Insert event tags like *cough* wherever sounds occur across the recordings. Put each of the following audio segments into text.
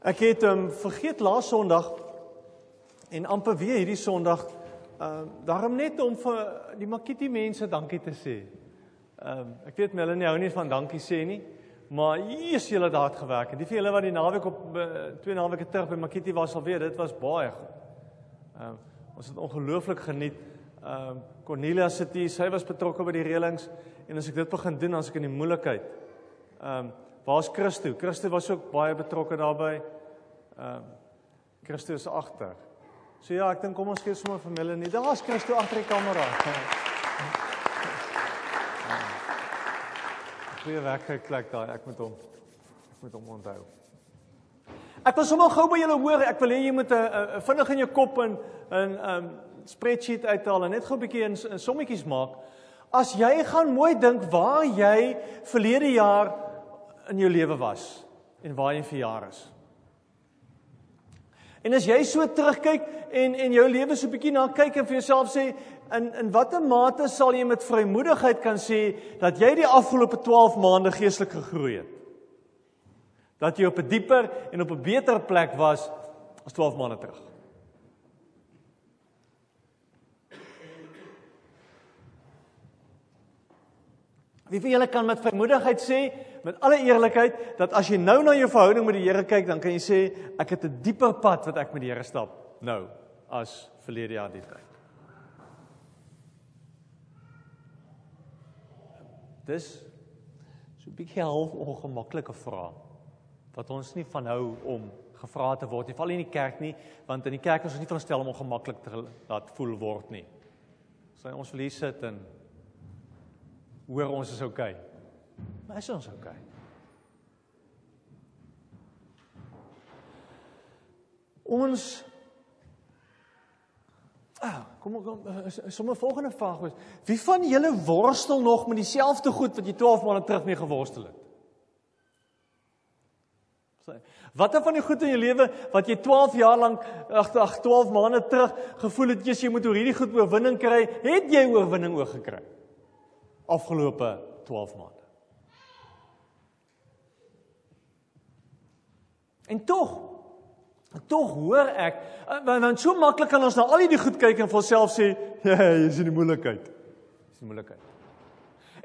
Ek het um, vergeet laas Sondag en amper weer hierdie Sondag ehm uh, daarom net om vir die Makiti mense dankie te sê. Ehm um, ek weet Melanie hou nie van dankie sê nie, maar Jesus julle het gewerk. En die vir julle wat die naweek op uh, twee naweke terug by Makiti was al weer, dit was baie goed. Ehm um, ons het ongelooflik geniet. Ehm um, Cornelia sit hier, sy was betrokke by die reëlings en as ek dit begin doen, dan as ek in die moeilikheid. Ehm um, waar's Christo? Christo was ook baie betrokke daarbey. Ehm um, Christo is agter. So ja, ek dink kom ons gee sommer vir Melanie. Daar's Christo agter die kamera. *laughs* Goeie werk geklek daai. Ek moet hom ek moet hom onthou. Ek wil sommer gou by julle hoor. Ek wil hê jy moet 'n vinnig in jou kop en 'n um spreadsheet uithaal en net gou 'n bietjie in, in sommetjies maak. As jy gaan mooi dink waar jy verlede jaar in jou lewe was en waar jy verjaar is. En as jy so terugkyk en en jou lewe so 'n bietjie na kyk en vir jouself sê in in watter mate sal jy met vrymoedigheid kan sê dat jy die afgelope 12 maande geestelik gegroei het? Dat jy op 'n dieper en op 'n beter plek was as 12 maande terug. Wie van julle kan met vrymoedigheid sê met alle eerlikheid dat as jy nou na jou verhouding met die Here kyk, dan kan jy sê ek het 'n dieper pad wat ek met die Here stap nou as verlede jaar die tyd. Dis so 'n bietjie half ongemaklike vraag wat ons nie van hou om gevra te word nie, val in die kerk nie, want in die kerk is ons nie veronderstel om ongemaklik te laat voel word nie. Sy ons wil hier sit en hoor ons is oukei. Okay. Maar is ons oukei? Okay? Ons Ah, kom kom sommer volgende vraag is: Wie van julle worstel nog met dieselfde goed wat jy 12 maande terug mee geworstel het? Watter van die goed in jou lewe wat jy 12 jaar lank ag ag 12 maande terug gevoel het jy moet oor hierdie goed oorwinning kry, het jy oorwinning oor gekry? Afgelope 12 maande. En tog tog hoor ek want so maklik kan ons na al hierdie goed kyk en vir onsself sê, *laughs* ja, jy is die moeilikheid. Dis die moeilikheid.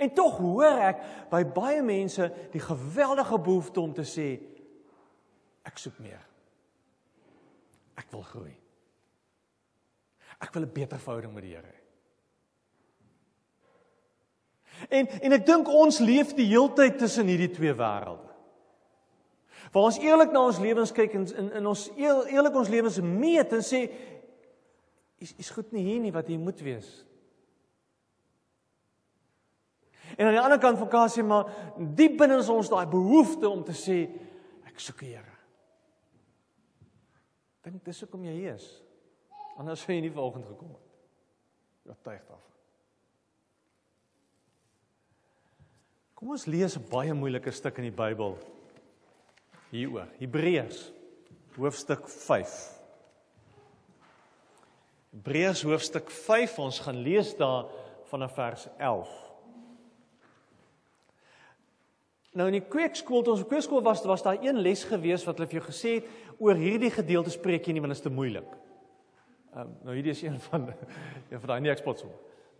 En tog hoor ek by baie mense die geweldige behoefte om te sê ek soek meer. Ek wil groei. Ek wil 'n beter verhouding met die Here hê. En en ek dink ons leef die heeltyd tussen hierdie twee wêrelde. Waar ons eerlik na ons lewens kyk en in in ons eerlik ons lewens meet en sê is is goed nie hier nie wat hier moet wees. En aan die ander kant van Kasie maar diep binne ons daai behoefte om te sê ek soek die Here. Dink dis hoekom jy hier is. Anders sou jy nie vanoggend gekom het. Jy tuig daarvan. Kom ons lees 'n baie moeilike stuk in die Bybel hieroor. Hebreërs hoofstuk 5. Hebreërs hoofstuk 5, ons gaan lees daar vanaf vers 11. Nou in die kweekskool, toe ons op kweekskool was, was daar een les gewees wat hulle vir jou gesê het oor hierdie gedeelte spreek jy nie want dit is te moeilik. Ehm um, nou hierdie is een van *laughs* een van daai nie ekspotsom.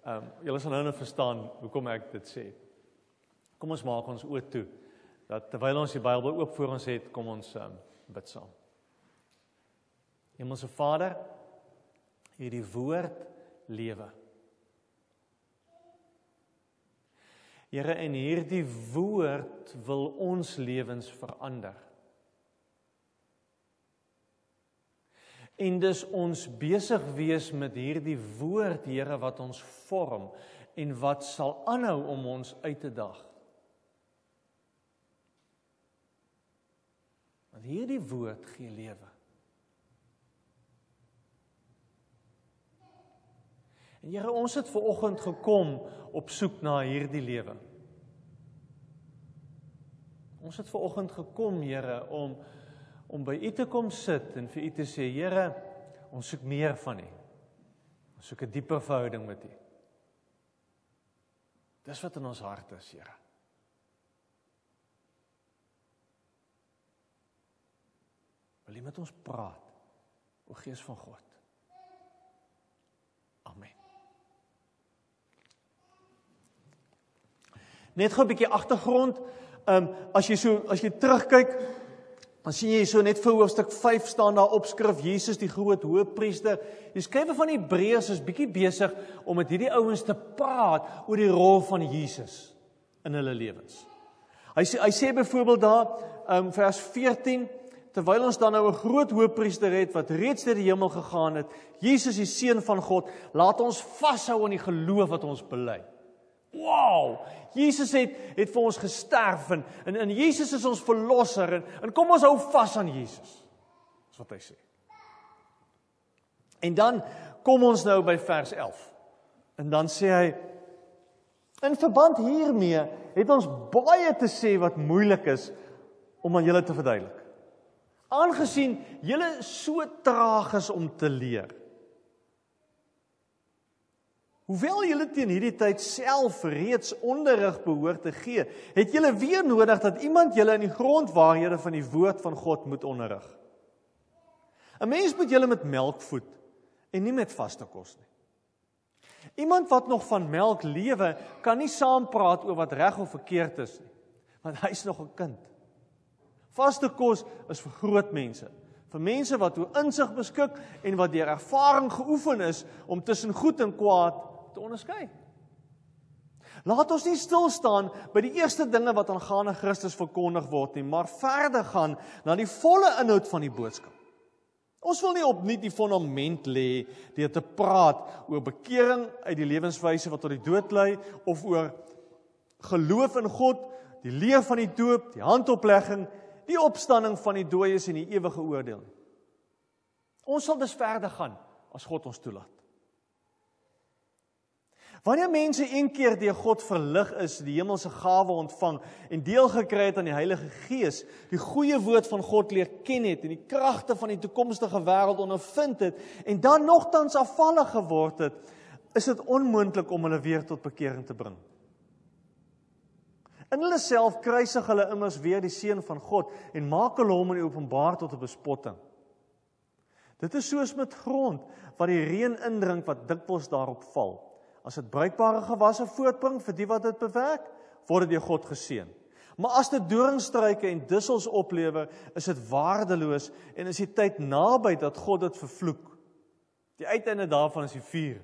Ehm um, julle sal nou nou verstaan hoekom ek dit sê. Kom ons maak ons oë toe dat terwyl ons die Bybel oop voor ons het, kom ons um, bid saam. Hemelse Vader, hierdie woord lewe. Here, en hierdie woord wil ons lewens verander. En dis ons besig wees met hierdie woord, Here, wat ons vorm en wat sal aanhou om ons uit te daag. Want hierdie woord gee lewe. En Here, ons het ver oggend gekom op soek na hierdie lewe. Ons het ver oggend gekom, Here, om om by U te kom sit en vir U te sê, Here, ons soek meer van U. Ons soek 'n dieper verhouding met U. Dis wat in ons hart is, Here. Wil U met ons praat? O Gees van God. Amen. Net gou 'n bietjie agtergrond. Ehm um, as jy so as jy terugkyk, dan sien jy so net vir hoofstuk 5 staan daar opskrif Jesus die groot hoëpriester. Die skrywer van Hebreërs is bietjie besig om met hierdie ouens te praat oor die rol van Jesus in hulle lewens. Hy sê hy sê byvoorbeeld daar ehm um, vers 14 terwyl ons dan nou 'n groot hoëpriester het wat reeds deur die hemel gegaan het, Jesus die seun van God, laat ons vashou aan die geloof wat ons bely. Wow! Jesus het het vir ons gesterf en en, en Jesus is ons verlosser en, en kom ons hou vas aan Jesus. Dis wat hy sê. En dan kom ons nou by vers 11. En dan sê hy in verband hiermee het ons baie te sê wat moeilik is om aan julle te verduidelik aangesien julle so traag is om te leer. Hoewel julle teen hierdie tyd self reeds onderrig behoort te gee, het julle weer nodig dat iemand julle in die grondwaarhede van die woord van God moet onderrig. 'n Mens moet julle met melk voed en nie met vaste kos nie. Iemand wat nog van melk lewe, kan nie saam praat oor wat reg of verkeerd is nie, want hy's nog 'n kind. Vaste kos is vir groot mense, vir mense wat oor insig beskik en wat deur ervaring geoefen is om tussen goed en kwaad te onderskei. Laat ons nie stil staan by die eerste dinge wat aangaande Christus verkondig word nie, maar verder gaan na die volle inhoud van die boodskap. Ons wil nie opnuut die fondament lê deur te praat oor bekering uit die lewenswyse wat tot die dood lei of oor geloof in God, die leer van die doop, die handoplegging die opstanding van die dooies en die ewige oordeel. Ons sal dus verder gaan as God ons toelaat. Wanneer mense een keer deur God verlig is, die hemelse gawe ontvang en deel gekry het aan die Heilige Gees, die goeie woord van God leer ken het en die kragte van die toekomstige wêreld ondervind het en dan nogtans afvallig geword het, is dit onmoontlik om hulle weer tot bekering te bring. In hulle self kruisig hulle immers weer die seun van God en maak hulle hom in openbaar tot 'n bespotting. Dit is soos met grond wat die reën indrink wat dikwels daarop val. As dit bruikbare gewasse voortbring vir die wat dit bewerk, word dit deur God geseën. Maar as dit doringstruike en dussels oplewer, is dit waardeloos en is die tyd naby dat God dit vervloek. Die uiteinde daarvan is die vuur.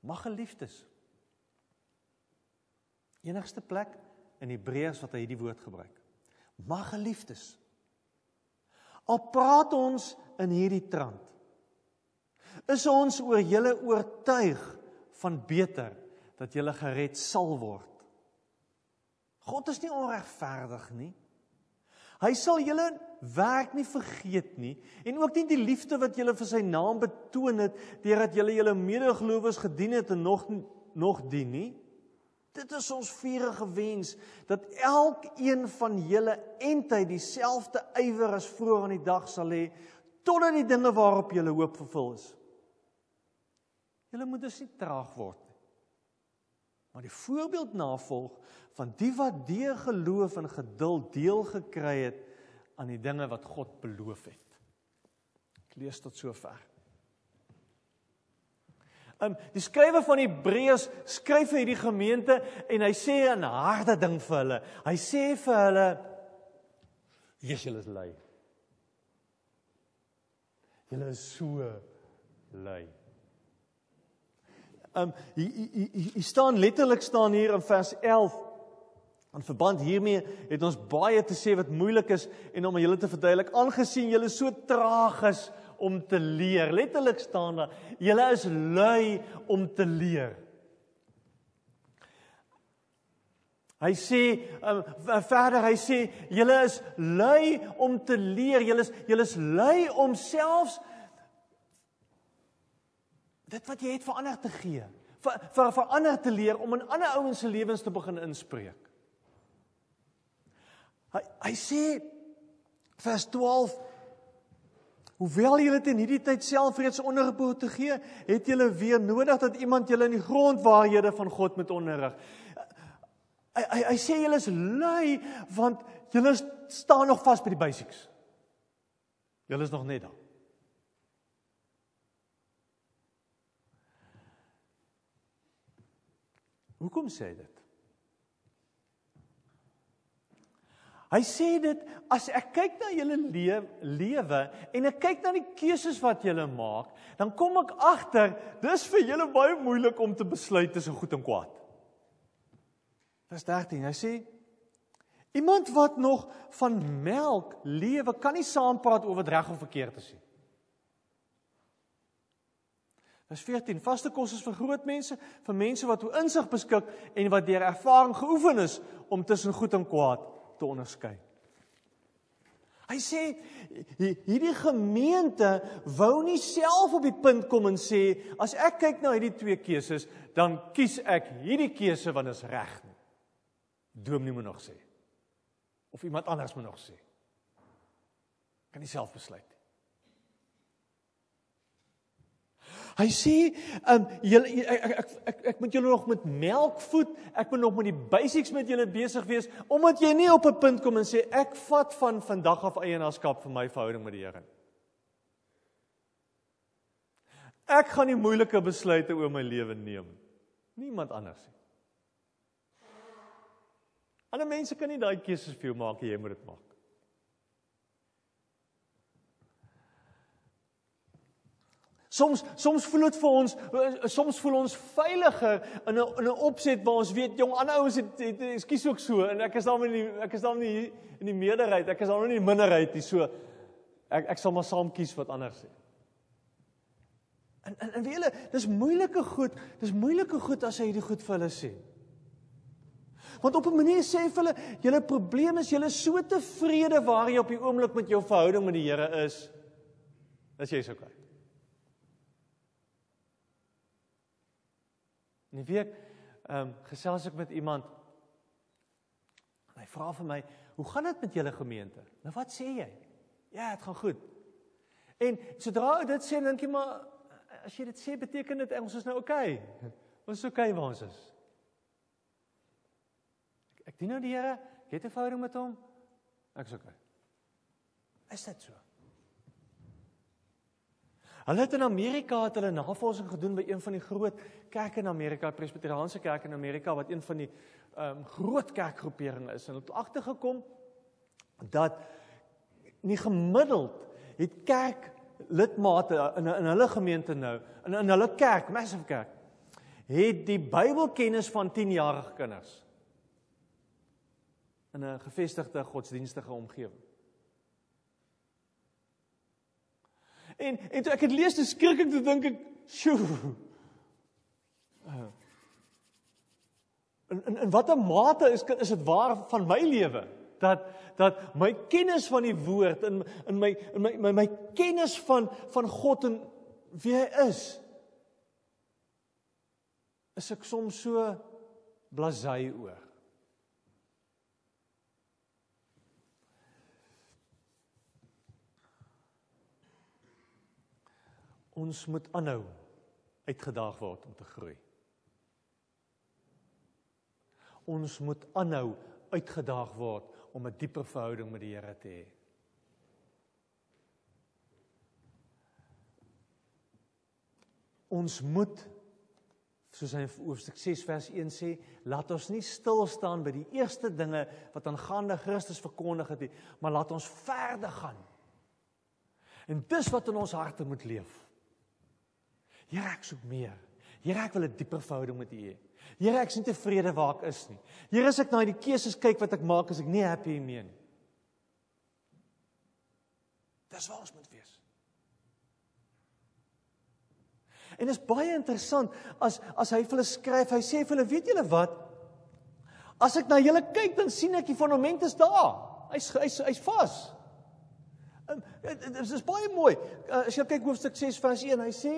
Mag geliefdes enigste plek in Hebreërs wat hy hierdie woord gebruik. Mag geliefdes. Al praat ons in hierdie trant. Is ons oor julle oortuig van beter dat julle gered sal word. God is nie onregverdig nie. Hy sal julle werk nie vergeet nie en ook nie die liefde wat julle vir sy naam betoon het deurdat julle julle medegelowiges gedien het en nog nog dien nie. Dit is ons vurige wens dat elkeen van julle entyd dieselfde ywer as vroeër aan die dag sal hê totdat die dinge waarop julle hoop vervul is. Julle moet dus nie traag word nie. Maar die voorbeeld navolg van die wat deur geloof en geduld deel gekry het aan die dinge wat God beloof het. Ek lees tot sover. Um die skrywer van Hebreërs skryf vir hierdie gemeente en hy sê 'n harde ding vir hulle. Hy sê vir hulle: "Jesus, julle is lui. Julle is so lui." Um hier hier staan letterlik staan hier in vers 11 In verband hiermee het ons baie te sê wat moeilik is en om julle te verduidelik aangesien julle so traag is om te leer. Letterlik staan daar, julle is lui om te leer. Hy sê um, verder hy sê julle is lui om te leer. Julle is julle is lui om selfs dit wat jy het vir ander te gee. vir vir vir ander te leer om in ander ouens se lewens te begin inspreek. Hy hy sê vers 12 Hoewel julle dit in hierdie tyd self reeds ondergebou te gee, het julle weer nodig dat iemand julle in die grondwaarhede van God moet onderrig. Hy hy sê julle is lui want julle staan nog vas by die basics. Julle is nog net daar. Hoekom sê hy dit? Hy sê dit as ek kyk na julle lewe en ek kyk na die keuses wat julle maak, dan kom ek agter dis vir julle baie moeilik om te besluit tussen goed en kwaad. Vers 13. Hy sê iemand wat nog van melk lewe kan nie saampraat oor wat reg of verkeerd is nie. Vers 14. Vaste kos is vir groot mense, vir mense wat oor insig beskik en wat deur ervaring geoefen is om tussen goed en kwaad te onderskei. Hy sê hierdie gemeente wou nie self op die punt kom en sê as ek kyk na hierdie twee keuses, dan kies ek hierdie keuse want dit is reg nie. Dominee moet nog sê. Of iemand anders moet nog sê. Kan nie self besluit. Hy sê, ehm um, julle ek ek ek, ek ek moet julle nog met melk voed. Ek moet nog met die basics met julle besig wees omdat jy nie op 'n punt kom en sê ek vat van vandag af eienaarskap vir my verhouding met die Here. Ek gaan nie moeilike besluite oor my lewe neem. Niemand anders nie. Ander mense kan nie daai keuses vir jou maak jy moet dit maak. Soms soms voel dit vir ons soms voel ons veiliger in 'n in 'n opset waar ons weet jong ander ouens het, het, het skies ook so en ek is dan in die ek is dan nie in die meerderheid ek is dan in die minderheid hier so ek ek sal maar saam kies wat anders sê. En en en weet julle dis moeilike goed dis moeilike goed as hy hierdie goed vir hulle sê. Want op 'n manier sê vir hulle julle probleem is julle so tevrede waar jy op die oomblik met jou verhouding met die Here is. As jy sou In die week ehm um, gesels ek met iemand. Hy vra vir my, "Hoe gaan dit met julle gemeente?" Nou wat sê jy? Ja, dit gaan goed. En sodra jy dit sê, dink jy maar as jy dit sê, beteken dit ons is nou oukei. Okay. *laughs* Ons is oukei okay waar ons is. Ek, ek dien nou die Here, ek het 'n verhouding met hom. Ek is oukei. Okay. Is dit so? Hulle het in Amerika het hulle navorsing gedoen by een van die groot kerke in Amerika, Presbyteriaanse kerk in Amerika wat een van die um, groot kerkgroeperinge is en het agtergekom dat nie gemiddeld het kerk lidmate in in hulle gemeente nou in in hulle kerk, massive kerk, het die Bybelkennis van 10-jarige kinders in 'n gevestigde godsdienstige omgewing. En en toe ek dit lees, dis skrik ek te dink ek, "Sjoe." Uh, in in in watter mate is is dit waar van my lewe dat dat my kennis van die woord in in my in my my, my kennis van van God en wie hy is is ek soms so blasey oor. Ons moet aanhou uitgedaag word om te groei. Ons moet aanhou uitgedaag word om 'n dieper verhouding met die Here te hê. Ons moet soos hy in hoofstuk 6 vers 1 sê, laat ons nie stil staan by die eerste dinge wat aangaande Christus verkondig het nie, maar laat ons verder gaan. En dis wat in ons harte moet leef. Here, ek soek meer. Here, ek wil 'n dieper verhouding met U hê. Here, ek is nie tevrede waar ek is nie. Here, as ek na die keuses kyk wat ek maak, is ek nie happy hiermee nie. Dis waar ons moet wees. En dit is baie interessant as as hy vir hulle skryf, hy sê vir hulle, weet julle wat? As ek na julle kyk, dan sien ek die fondament is daar. Hy's hy's hy's vas. Dit is baie mooi. As jy kyk hoofstuk 6 vers 1, hy sê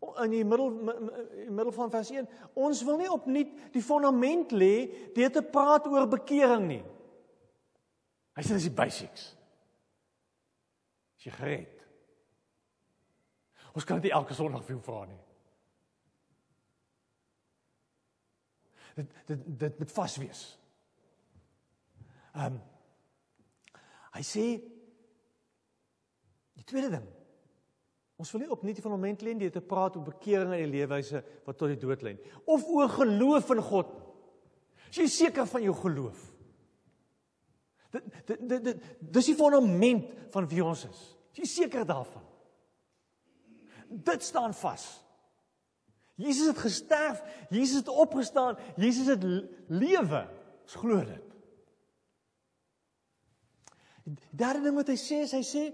in die middel in die middel van vers 1 ons wil nie opnuut die fondament lê deur te praat oor bekering nie. Hy sê dis die basics. Is jy gered? Ons kan dit elke Sondag vir jou vra nie. Dit dit dit moet vas wees. Ehm um, hy sê Tweede ding. Ons wil nie opnuut die fundament lê deur te praat oor bekering in die leefwyse wat tot die dood lei of oor geloof in God. Is jy seker van jou geloof? Dit dit dit, dit dis die fundament van wie ons is. Is jy seker daarvan? Dit staan vas. Jesus het gesterf, Jesus het opgestaan, Jesus het lewe. Ons glo dit. Die derde ding wat hy sê is hy sê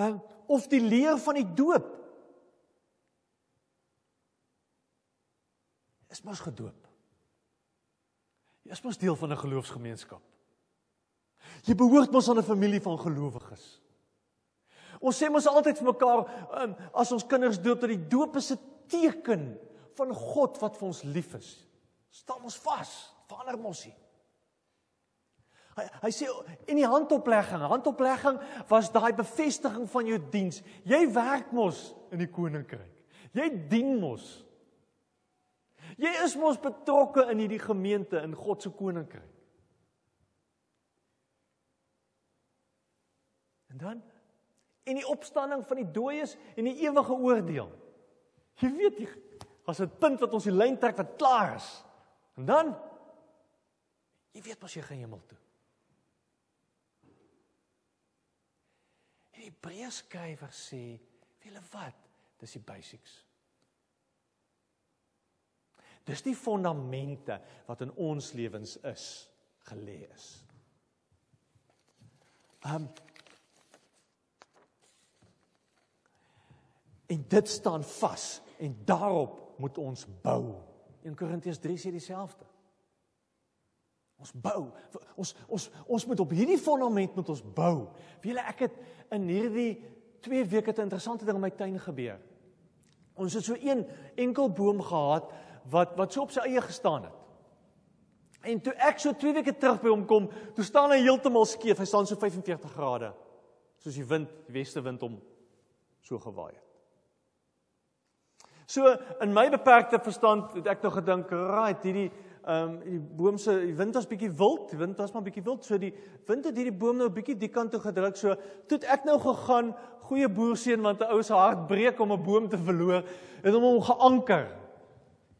uh of die leer van die doop is mos gedoop. Jy is mos deel van 'n geloofsgemeenskap. Jy behoort mos aan 'n familie van gelowiges. Ons sê mos altyd vir mekaar um, as ons kinders doop dat die doop is 'n teken van God wat vir ons lief is. Staan ons vas, verander mos nie. Hy hy sê en die handoplegging, handoplegging was daai bevestiging van jou diens. Jy werk mos in die koninkryk. Jy dien mos. Jy is mos betrokke in hierdie gemeente in God se koninkryk. En dan en die opstanding van die dooies en die ewige oordeel. Jy weet jy as 'n punt wat ons die lyn trek wat klaar is. En dan jy weet mos jy gaan hemel toe. Die Hebreërskrywer sê, "Wiele wat? Dis die basics." Dis die fondamente wat in ons lewens is, gelê is. Um En dit staan vas en daarop moet ons bou. 1 Korintiërs 3 sê dieselfde. Ons bou. Ons ons ons moet op hierdie fondament moet ons bou. Wiele ek het in hierdie 2 weke 'n interessante ding in my tuin gebeur. Ons het so een enkel boom gehad wat wat so op sy eie gestaan het. En toe ek so 2 weke terug by hom kom, toe staan hy heeltemal skeef. Hy staan so 45 grade. Soos die wind, die weste wind hom so gewaai het. So in my beperkte verstand het ek nog gedink, right, hierdie ehm um, die boom se die wind was bietjie wild, die wind was maar bietjie wild, so die wind het hierdie boom nou bietjie die kant toe gedruk. So toe ek nou gegaan, goeie boerseun want 'n ou se hart breek om 'n boom te verloor, het hom hom geanker.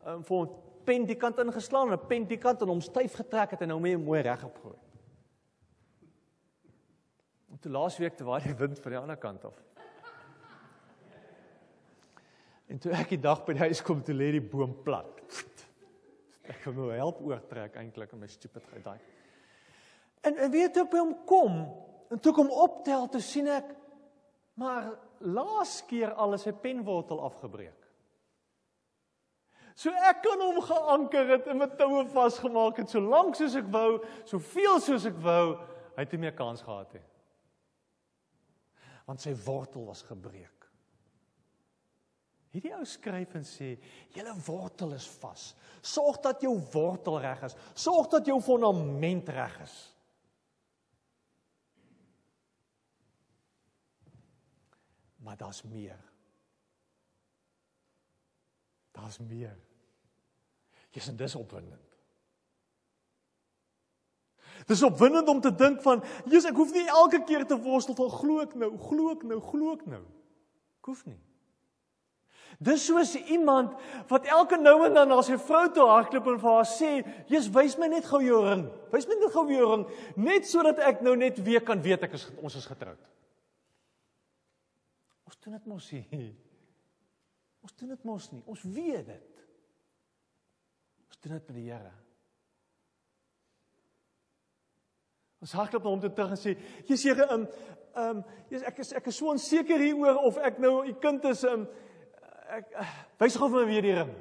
Ehm um, vir 'n pen die kant ingeslaan, 'n pen die kant en hom styf getrek het en nou mee mooi reg opgooi. En toe laasweek te waar die wind van die ander kant af. En toe ek die dag by die huis kom, toe lê die boom plat. Ek kan nou help oortrek eintlik in my stupidheid daai. En en weet ek by hom kom en toe kom optel te sien ek maar laas keer al is sy penwortel afgebreek. So ek kan hom geanker het en met toue vasgemaak het so lank soos ek wou, soveel soos ek wou, hy het nie meer kans gehad nie. Want sy wortel was gebreek. Hierdie ou skryf en sê, julle wortel is vas. Sorg dat jou wortel reg is. Sorg dat jou fondament reg is. Maar daar's meer. Daar's meer. Jy's en dis opwindend. Dis opwindend om te dink van, Jesus, ek hoef nie elke keer te worstel van glo ek nou, glo ek nou, glo ek nou. Ek hoef nie. Dis soos iemand wat elke nou en dan na sy vrou toe hardloop en vir haar sê: "Jesus, wys my net gou jou ring. Wys my net gou jou ring, net sodat ek nou net weer kan weet ek is ons is getroud." Ons doen dit mos nie. Ons doen dit mos nie. Ons weet dit. Ons doen dit met die Here. Ons hardloop na hom toe terug en sê: "Jesus, Here, ehm um, ehm um, ek is ek is so onseker hieroor of ek nou u kind is ehm um, ek *sighs* wys gou vir my weer die ring.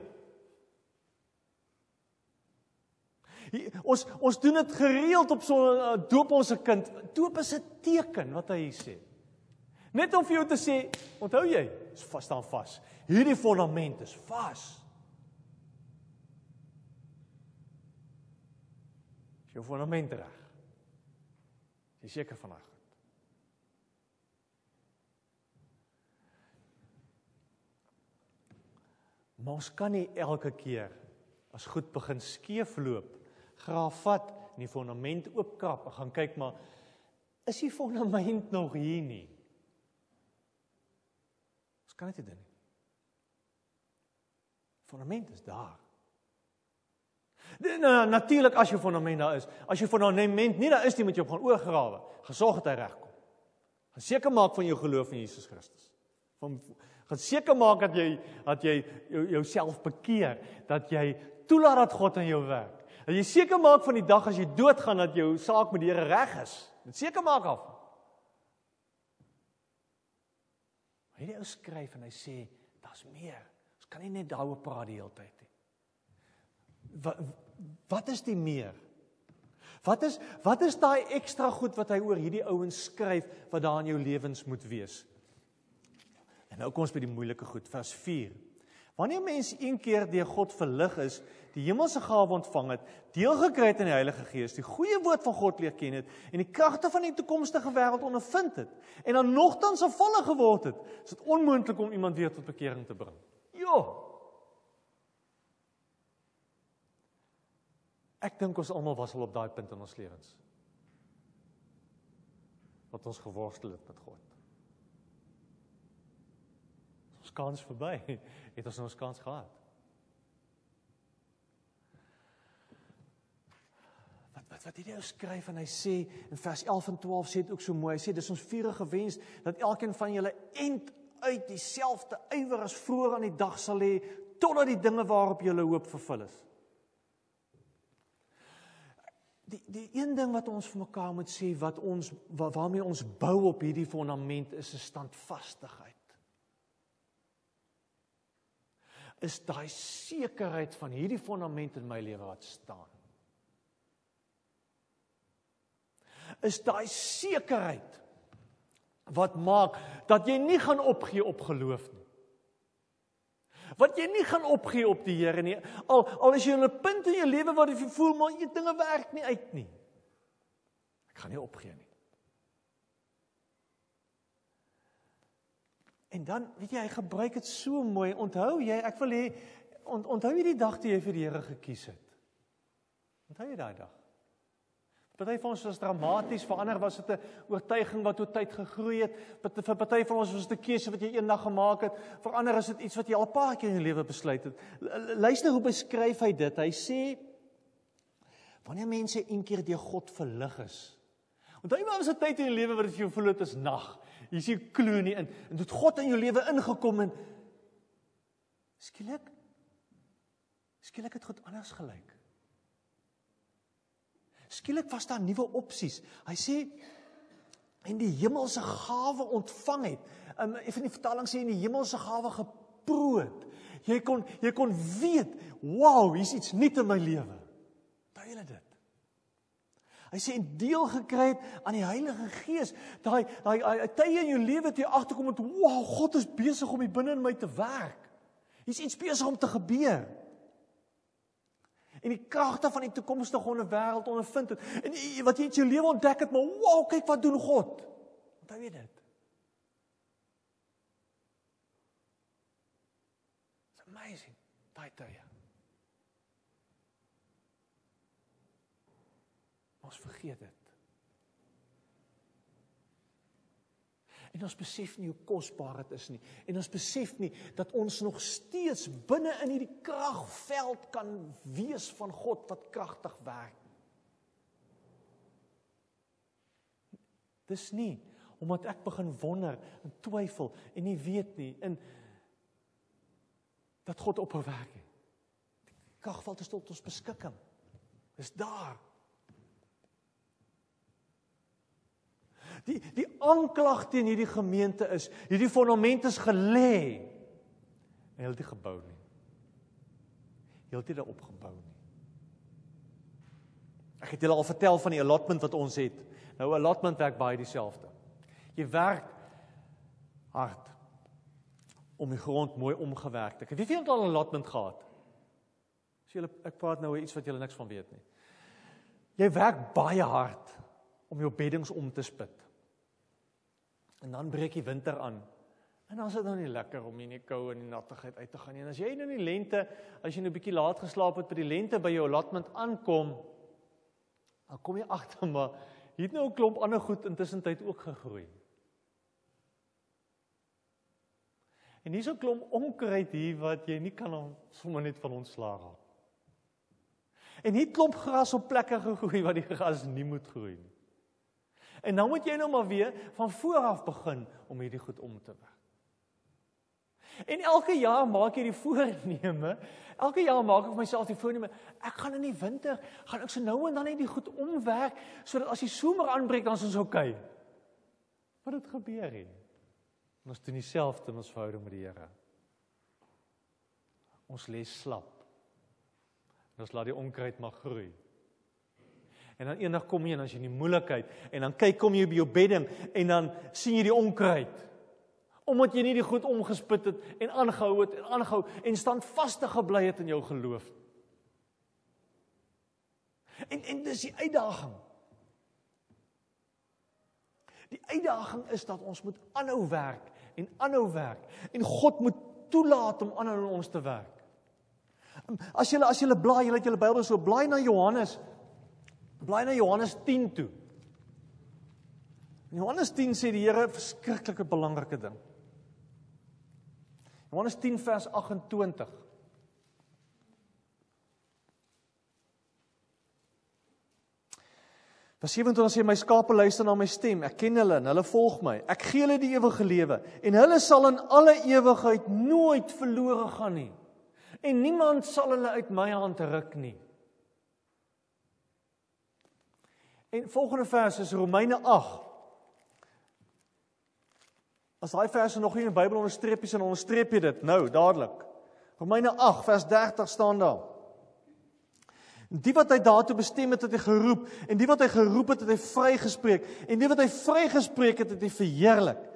Hier, ons ons doen dit gereeld op so 'n uh, doop ons se kind. Doop is 'n teken wat hy sê. Net om vir jou te sê, onthou jy, is vas staan vas. Hierdie fondament is vas. Is jou fondament reg? Jy seker vanaand. Maar ons kan nie elke keer as goed begin skeefloop, graaf vat en die fondament oopkrap en gaan kyk maar is die fondament *laughs* nog hier nie? Kan dit nie doen nie. Fondament is daar. Nou natuurlik as jou fondament daar is, as jou fondament nie daar is nie, moet jy op gaan oorgrawe. Gesorg dat hy regkom. Gaan seker maak van jou geloof in Jesus Christus. Van gaan seker maak dat jy dat jy jouself bekeer, dat jy toelaat dat God in jou werk. Dat jy seker maak van die dag as jy doodgaan dat jou saak met die Here reg is. Dit seker maak af. Hierdie ou skryf en hy sê daar's meer. Ons kan nie net daaroor praat die hele tyd nie. Wat wat is die meer? Wat is wat is daai ekstra goed wat hy oor hierdie ouens skryf wat daar in jou lewens moet wees? En nou kom ons by die moeilike goed, vers 4. Wanneer mens een keer deur God verlig is, die hemelse gawe ontvang het, deel gekry het in die Heilige Gees, die goeie woord van God leer ken het en die kragte van die toekomstige wêreld ondervind het en dan nogtans afvallig geword het, is dit onmoontlik om iemand weer tot bekering te bring. Jo, Ek dink ons almal was al op daai punt in ons lewens. Wat ons geworstel het met God. Ons kans verby, *laughs* het ons ons kans gehad. Wat wat wat hierdie ou skryf en hy sê in vers 11 en 12 sê dit ook so mooi. Hy sê dis ons vurige wens dat elkeen van julle end uit dieselfde ywer as vroeër aan die dag sal hê totdat die dinge waarop jy hoop vervul is die die een ding wat ons vir mekaar moet sê wat ons waar, waarmee ons bou op hierdie fondament is 'n standvastigheid. Is daai sekerheid van hierdie fondament in my lewe wat staan. Is daai sekerheid wat maak dat jy nie gaan opgee op geloof nie wat jy nie gaan opgee op die Here nie. Al al is jy in 'n punt in jou lewe waar jy voel maar jy dinge werk nie uit nie. Ek gaan nie opgee nie. En dan, weet jy, hy gebruik dit so mooi. Onthou jy, ek wil hê ont, onthou jy die dag toe jy vir die Here gekies het? Onthou jy daai dag? Party van ons was dramaties, vir ander was dit 'n oortuiging wat oor tyd gegroei het. Vir party van ons was dit 'n keuse wat jy eendag gemaak het. Vir ander is dit iets wat jy al 'n paar keer in jou lewe besluit het. Luister hoe beskryf hy dit. Hy sê wanneer mense een keer deur God verlig is. Onthou jy maar was 'n tyd in jou lewe wat jy voel dit is nag. Jy sien klou nie in en dit God in jou lewe ingekom en skielik skielik het God anders gelyk. Skielik was daar nuwe opsies. Hy sê en die hemelse gawe ontvang het. Um een van die vertalings sê in die hemelse gawe geproot. Jy kon jy kon weet, wow, hier's iets nuut in my lewe. Hy sê en deel gekry het aan die Heilige Gees. Daai daai tye in jou lewe toe jy agterkom met, wow, God is besig om hier binne in my te werk. Hier's iets besig om te gebeur en die kragte van die toekomstige wêreld ondervind het. En wat jy in jou lewe ontdek het, maar wow, kyk wat doen God. Onthou jy dit? It's amazing. Daai tye. Ons vergeet dit. En ons besef nie hoe kosbaar dit is nie. En ons besef nie dat ons nog steeds binne in hierdie kragveld kan wees van God wat kragtig werk. Dis nie omdat ek begin wonder en twyfel en nie weet nie in dat God ophou werk. Die kragveld is tot ons beskikking. Dis daar. Die die aanklag teen hierdie gemeente is, hierdie fondament is gelê. En hulle het nie gebou nie. Hulle het dit opgebou nie. Ek het julle al vertel van die allotment wat ons het. Nou 'n allotment werk baie dieselfde. Jy werk hard om die grond mooi omgewerk te kry. Wie het al 'n allotment gehad? As julle ek praat nou oor iets wat julle niks van weet nie. Jy werk baie hard om jou beddings om te spit. En dan breek die winter aan. En dan is dit nou nie lekker om in die koue en die nattigheid uit te gaan nie. En as jy nou in die lente, as jy nou 'n bietjie laat geslaap het by die lente by jou allotment aankom, dan kom jy agter maar hier het nou 'n klomp ander goed intussen tyd ook gegroei. En hier's 'n klomp onkruid hier wat jy nie kan sommer net van ontslaa raak. En hier klomp gras op plekke gegroei waar die gras nie moet groei nie. En nou moet jy nou maar weer van voor af begin om hierdie goed om te werk. En elke jaar maak jy die voorneme. Elke jaar maak ek vir myself die voorneme. Ek gaan in die winter, gaan ek so nou en dan net die goed omwerk sodat as die somer aanbreek dan is ons oukei. Okay. Wat het gebeur hier? Ons doen dieselfde in ons verhouding met die Here. Ons lê slap. En ons laat die onkruid maar groei. En dan eendag kom jy en as jy in die moeilikheid en dan kyk kom jy by jou bedding en dan sien jy die onkruid. Omdat jy nie die goed omgespit het en aangehou het en aangehou en standvastig gebly het in jou geloof. En en dis die uitdaging. Die uitdaging is dat ons moet aanhou werk en aanhou werk en God moet toelaat om aanhou in ons te werk. As jy as jy blaai, jy het jou Bybel so blaai na Johannes. Blaai na Johannes 10 toe. In Johannes 10 sê die Here 'n verskriklike belangrike ding. Johannes 10 vers 28. Vers 27 sê my skape luister na my stem. Ek ken hulle en hulle volg my. Ek gee hulle die ewige lewe en hulle sal in alle ewigheid nooit verlore gaan nie. En niemand sal hulle uit my hand ruk nie. En volgende vers is Romeine 8. As daai verse nog nie in die Bybel onderstreep is, dan onderstreep jy dit nou dadelik. Romeine 8 vers 30 staan daar. Die wat hy daartoe bestem het, het hy geroep en die wat hy geroep het, het hy vrygespreek en die wat hy vrygespreek het, het hy verheerlik.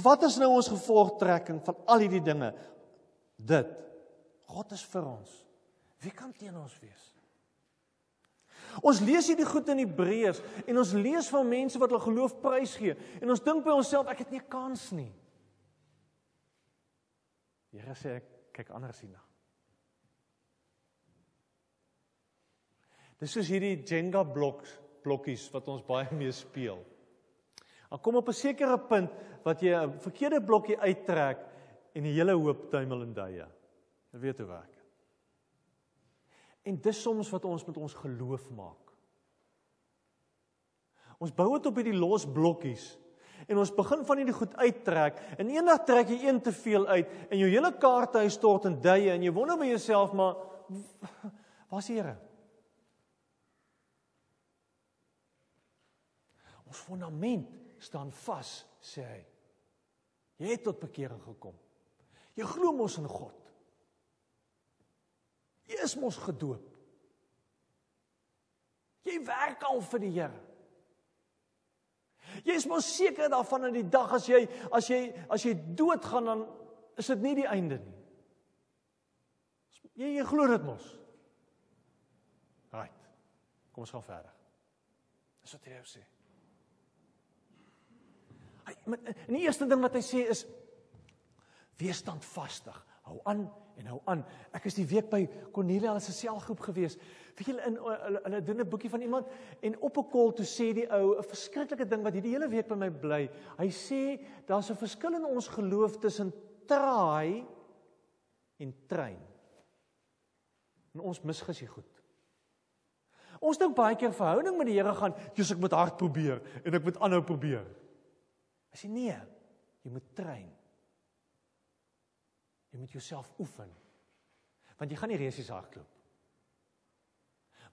Wat is nou ons gevolgtrekking van al hierdie dinge? Dit. God is vir ons. Wie kan teen ons wees? Ons lees hierdie goed in Hebreërs en ons lees van mense wat hulle geloof prysgee en ons dink by onsself ek het nie 'n kans nie. Here sê ek kyk anders hierna. Dis soos hierdie Jenga bloks blokkies wat ons baie mee speel. Dan kom op 'n sekere punt wat jy 'n verkeerde blokkie uittrek en die hele hoop tuimel en duie. Jy weet hoe werk. En dis soms wat ons met ons geloof maak. Ons bou dit op hierdie los blokkies en ons begin van hierdie goed uittrek en eendag trek jy een te veel uit en jou hele kaarthuis stort in duie en jy wonder by jouself maar waar's die Here? Ons fondament staan vas, sê hy. Jy het tot bekering gekom. Jy glo mos in God. Jy is mos gedoop. Jy werk al vir die Here. Jy is mos seker daarvan dat die dag as jy as jy as jy doodgaan dan is dit nie die einde nie. Jy jy glo dit mos. Right. Kom ons gaan verder. Dis wat hy sê. Hy en die eerste ding wat hy sê is wees standvastig. Hou aan en hou aan. Ek is die week by Cornelia se selgroep gewees. Weet julle in hulle hulle doen 'n boekie van iemand en op 'n kol toe sê die ou 'n verskriklike ding wat hierdie hele week by my bly. Hy sê daar's 'n verskil in ons geloof tussen traai en trein. En ons misgis dit goed. Ons dink baie keer verhouding met die Here gaan, jy's ek moet hard probeer en ek moet aanhou probeer. Hy sê nee, jy moet train. Jy moet jouself oefen. Want jy gaan nie resies hardloop.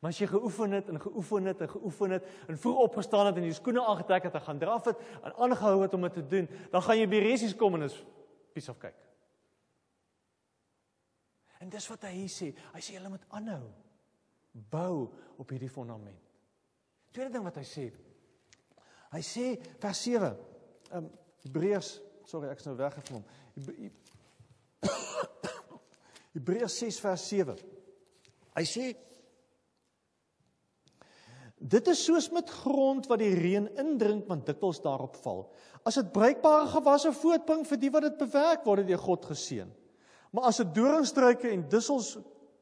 Maar as jy geoefen het en geoefen het en geoefen het en vroeg opgestaan het en jou skoene aangetrek het en gaan draf het en aangehou het om dit te doen, dan gaan jy by resies kom en is piece of cake. En dis wat hy sê. Hy sê jy moet aanhou bou op hierdie fondament. Tweede ding wat hy sê. Hy sê vers 7 um, Hebreërs, sorry, ek is nou weggevloem. Hebreërs 6 vers 7. Hy sê Dit is soos met grond wat die reën indrink want dikwels daarop val. As dit bruikbare gewasse voortbring vir die wat dit bewerk word deur God geseën. Maar as dit doringstruike en dussels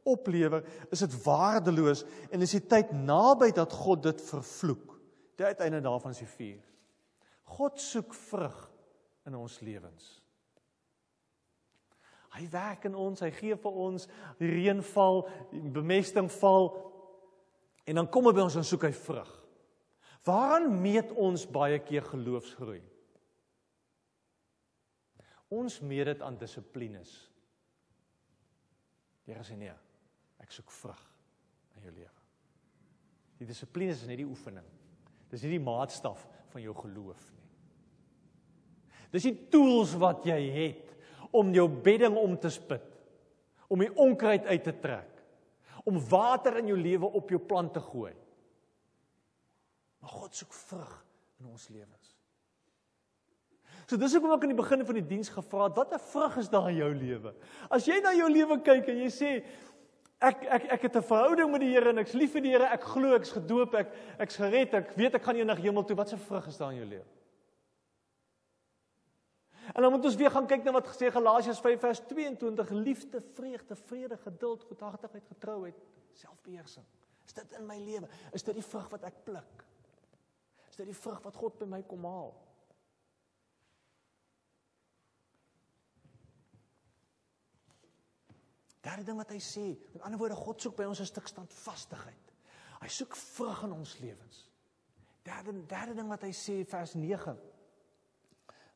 oplewer, is dit waardeloos en is die tyd naby dat God dit vervloek. Die uiteinde daarvan is die vuur. God soek vrug in ons lewens. Hy werk in ons, hy gee vir ons die reën val, die bemesting val en dan kom hy by ons en soek hy vrug. Waaraan meet ons baie keer geloofsgroei? Ons meet dit aan dissiplines. Here sê nee, ek soek vrug in jou lewe. Die dissiplines is net die oefening. Dis nie die maatstaf van jou geloof nie. Dis die tools wat jy het om jou bedding om te spit, om die onkruid uit te trek, om water in jou lewe op jou plant te gooi. Maar God soek vrug in ons lewens. So dis hoekom ek aan die begin van die diens gevra het, watter vrug is daar in jou lewe? As jy na jou lewe kyk en jy sê ek ek ek het 'n verhouding met die Here en ek's lief vir die Here, ek glo ek's gedoop, ek ek's gered, ek weet ek gaan eendag hemel toe, watse vrug is daar in jou lewe? En dan moet ons weer gaan kyk na wat gesê Galasiërs 5 vers 22: liefde, vreugde, vrede, geduld, goedhartigheid, getrouheid, selfbeheersing. Is dit in my lewe? Is dit die vrug wat ek pluk? Is dit die vrug wat God by my kom haal? Derde ding wat hy sê, met ander woorde God soek by ons 'n stuk standvastigheid. Hy soek vrug in ons lewens. Derde derde ding wat hy sê vers 9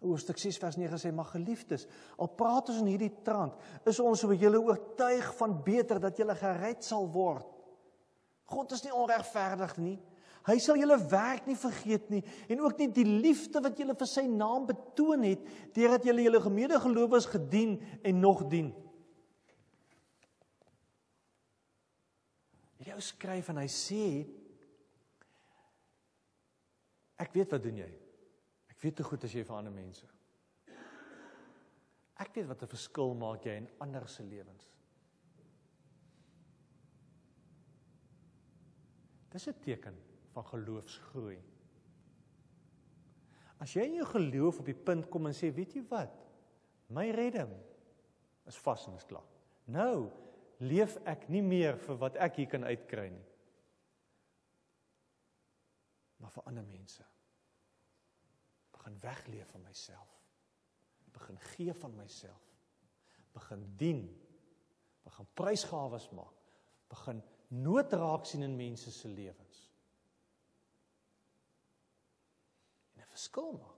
Hoofstuk 6 vers 9 sê mag geliefdes, al praat ons in hierdie trant, is ons oor julle oortuig van beter dat julle gered sal word. God is nie onregverdig nie. Hy sal julle werk nie vergeet nie en ook nie die liefde wat julle vir sy naam betoon het deurdat julle julle gemedegelowiges gedien en nog dien. Ou skryf en hy sê ek weet wat doen jy? Ek weet te goed as jy vir ander mense. Ek weet wat 'n verskil maak jy in ander se lewens. Dis 'n teken van geloofsgroei. As jy in jou geloof op die punt kom en sê, weet jy wat? My redding is vas en is klaar. Nou leef ek nie meer vir wat ek hier kan uitkry nie. Maar vir ander mense begin wegleef van myself. Begin gee van myself. Begin dien. Begin prysgawes maak. Begin nood raak sien in mense se lewens. En 'n verskil maak.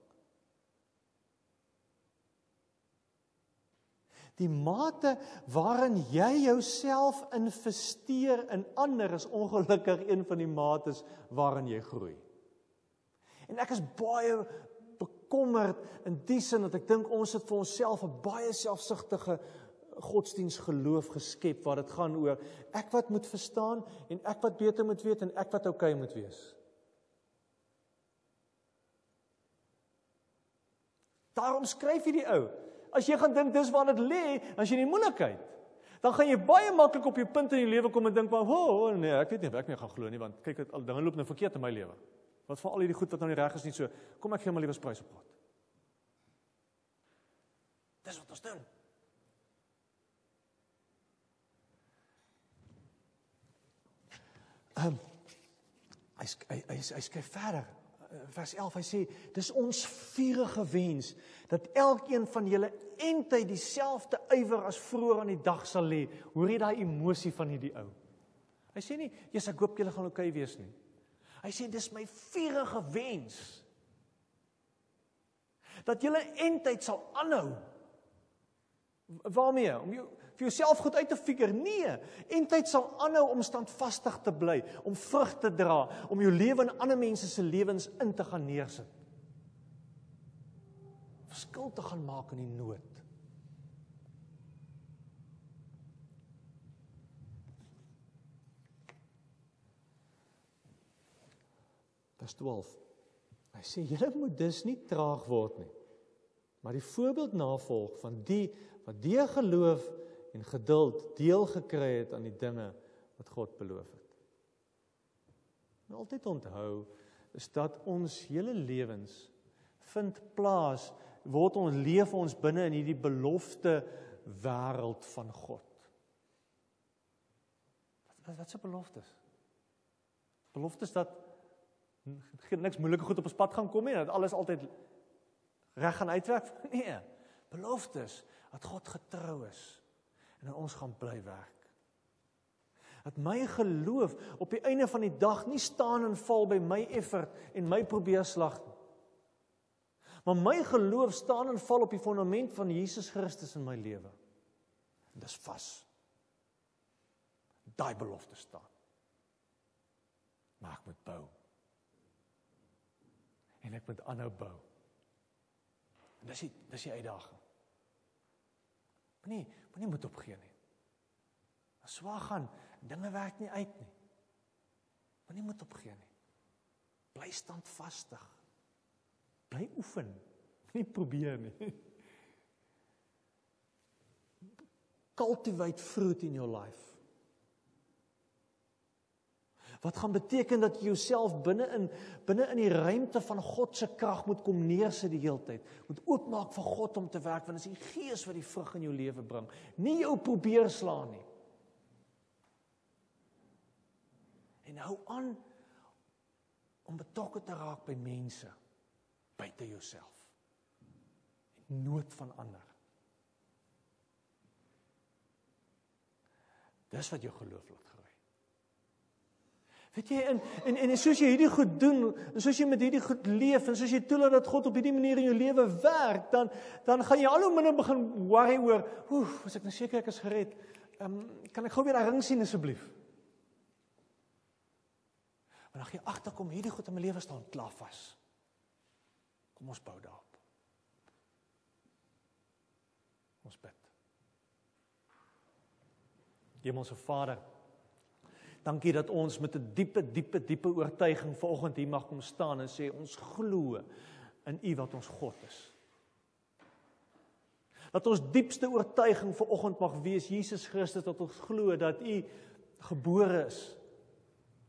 Die mate waarin jy jouself investeer in ander is ongelukkig een van die mates waarin jy groei. En ek is baie bekommerd in die sin dat ek dink ons het vir onsself 'n baie selfsugtige godsdiensgeloof geskep waar dit gaan oor ek wat moet verstaan en ek wat beter moet weet en ek wat oukei okay moet wees. Daarom skryf hierdie ou, as jy gaan dink dis waar dit lê, as jy in die moeilikheid, dan gaan jy baie maklik op jou punt in jou lewe kom en dink maar, "O, oh, nee, ek weet nie of ek nie gaan glo nie want kyk, al dinge loop nou verkeerd in my lewe." Wat van al hierdie goed wat nou nie reg is nie so. Kom ek gee my liewesprys op God. Dis wat ons doen. Ehm um, hy hy hy, hy skryf verder eh, vers 11 hy sê dis ons vurige wens dat elkeen van julle entyd dieselfde ywer as vroeër aan die dag sal lê. Hoor jy daai emosie van hierdie ou? Hy sê nie, "Jesus, ek hoop julle gaan oukei okay wees nie." Hy sê dis my vurige wens dat julle entyd sal aanhou. Waarmee? Om jou vir jouself goed uit te figure? Nee, entyd sal aanhou om standvastig te bly, om vrug te dra, om jou lewe in ander mense se lewens in te gaan neersit. Verskil te gaan maak in die nood. Vers 12. Hy sê julle moet dus nie traag word nie. Maar die voorbeeld navolg van die wat deur geloof en geduld deel gekry het aan die dinge wat God beloof het. En altyd onthou is dat ons hele lewens vind plaas word ons leef ons binne in hierdie belofte wêreld van God. Wat wat se beloftes? Beloftes dat niks moeilike goed op ons pad gaan kom nie dat alles altyd reg gaan uitwerk *laughs* nee beloftes dat God getrou is en dat ons gaan bly werk. Dat my geloof op die einde van die dag nie staan en val by my effort en my probeerslag nie. Maar my geloof staan en val op die fondament van Jesus Christus in my lewe. En dis vas. Daai belofte staan. Maar ek moet bou. En ek moet aanhou bou. En dis die dis die uitdaging. Moenie moenie moet opgee nie. As swaar gaan, dinge werk nie uit nie. Moenie moet opgee nie. Bly standvastig. Bly oefen. Nie probeer nie. *laughs* Cultivate fruit in your life. Wat gaan beteken dat jy jouself binne in binne in die ruimte van God se krag moet kom neersit die hele tyd. Moet oopmaak vir God om te werk want dit is die Gees wat die vrug in jou lewe bring. Nie jou probeer slaan nie. En hou aan om betrokke te raak by mense buite jouself. En nood van ander. Dis wat jou geloof laat Weet jy en en en soos jy hierdie goed doen, en soos jy met hierdie goed leef en soos jy toelaat dat God op hierdie manier in jou lewe werk, dan dan gaan jy al hoe minder begin worry oor, oef, as ek nou seker ek is gered. Ehm um, kan ek gou weer daai ring sien asseblief? Maar dan gee agterkom hierdie goed in my lewe staan klaar vas. Kom ons bou daarop. Ons bid. Hemelse Vader, Dankie dat ons met 'n diepe diepe diepe oortuiging vanoggend hier mag kom staan en sê ons glo in U wat ons God is. Dat ons diepste oortuiging vanoggend mag wees Jesus Christus dat ons glo dat U gebore is.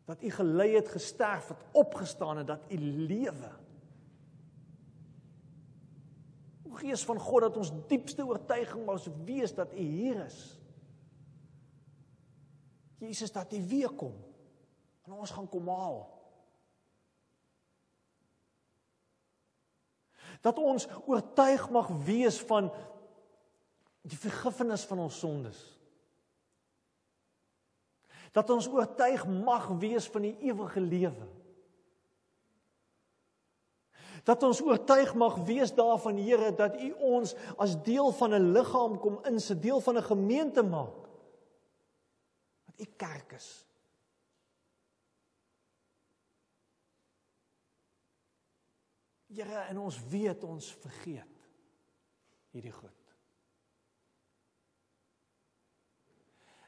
Dat U gelei het, gesterf het, opgestaan het, dat U lewe. O Gees van God dat ons diepste oortuiging mag wees dat U hier is. Jesus dat hy weer kom. En ons gaan kom haal. Dat ons oortuig mag wees van die vergifnis van ons sondes. Dat ons oortuig mag wees van die ewige lewe. Dat ons oortuig mag wees daarvan Here dat U ons as deel van 'n liggaam kom insit, deel van 'n gemeente maak u kerk is. Here, en ons weet ons vergeet hierdie goed.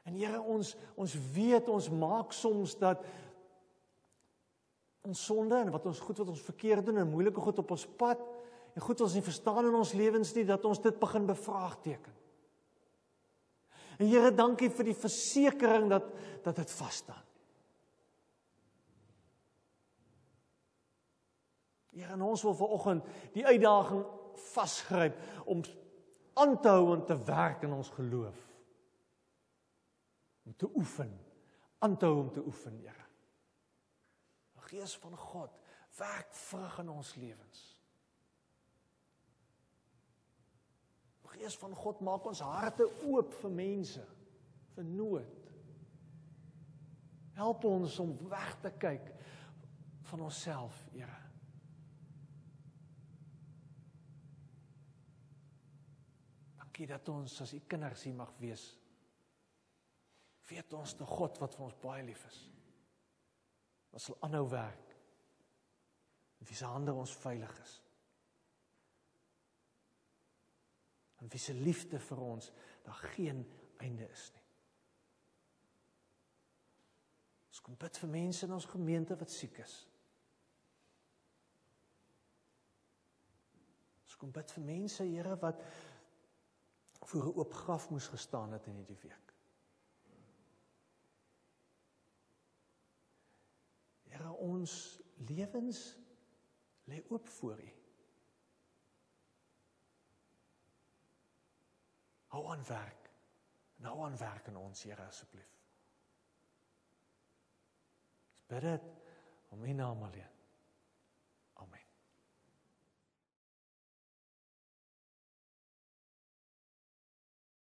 En Here, ons ons weet ons maak soms dat ons sonde en wat ons goed wat ons verkeerd doen en moeilike goed op ons pad en goed ons nie verstaan in ons lewens nie dat ons dit begin bevraagteken. En Here, dankie vir die versekering dat dat dit vas staan. Here, ons wil vanoggend die uitdaging vasgryp om aan te hou en te werk in ons geloof. Om te oefen, aan te hou om te oefen, Here. Gees van God, werk vrug in ons lewens. Gees van God maak ons harte oop vir mense, vir nood. Help ons om weg te kyk van onsself, Here. Dankie dat ons as u kinders hier mag wees. Weet ons te God wat vir ons baie lief is. Ons sal aanhou werk. Wie se hande ons veilig is. En wie se liefde vir ons daar geen einde is nie. Ons kom bid vir mense in ons gemeente wat siek is. Ons kom bid vir mense, Here, wat voor 'n oop graf moes gestaan het in hierdie week. Here, ons lewens lê oop voor U. Hou aan werk. Nou aan werk in ons Here asseblief. Ons bid dit om U naam alleen.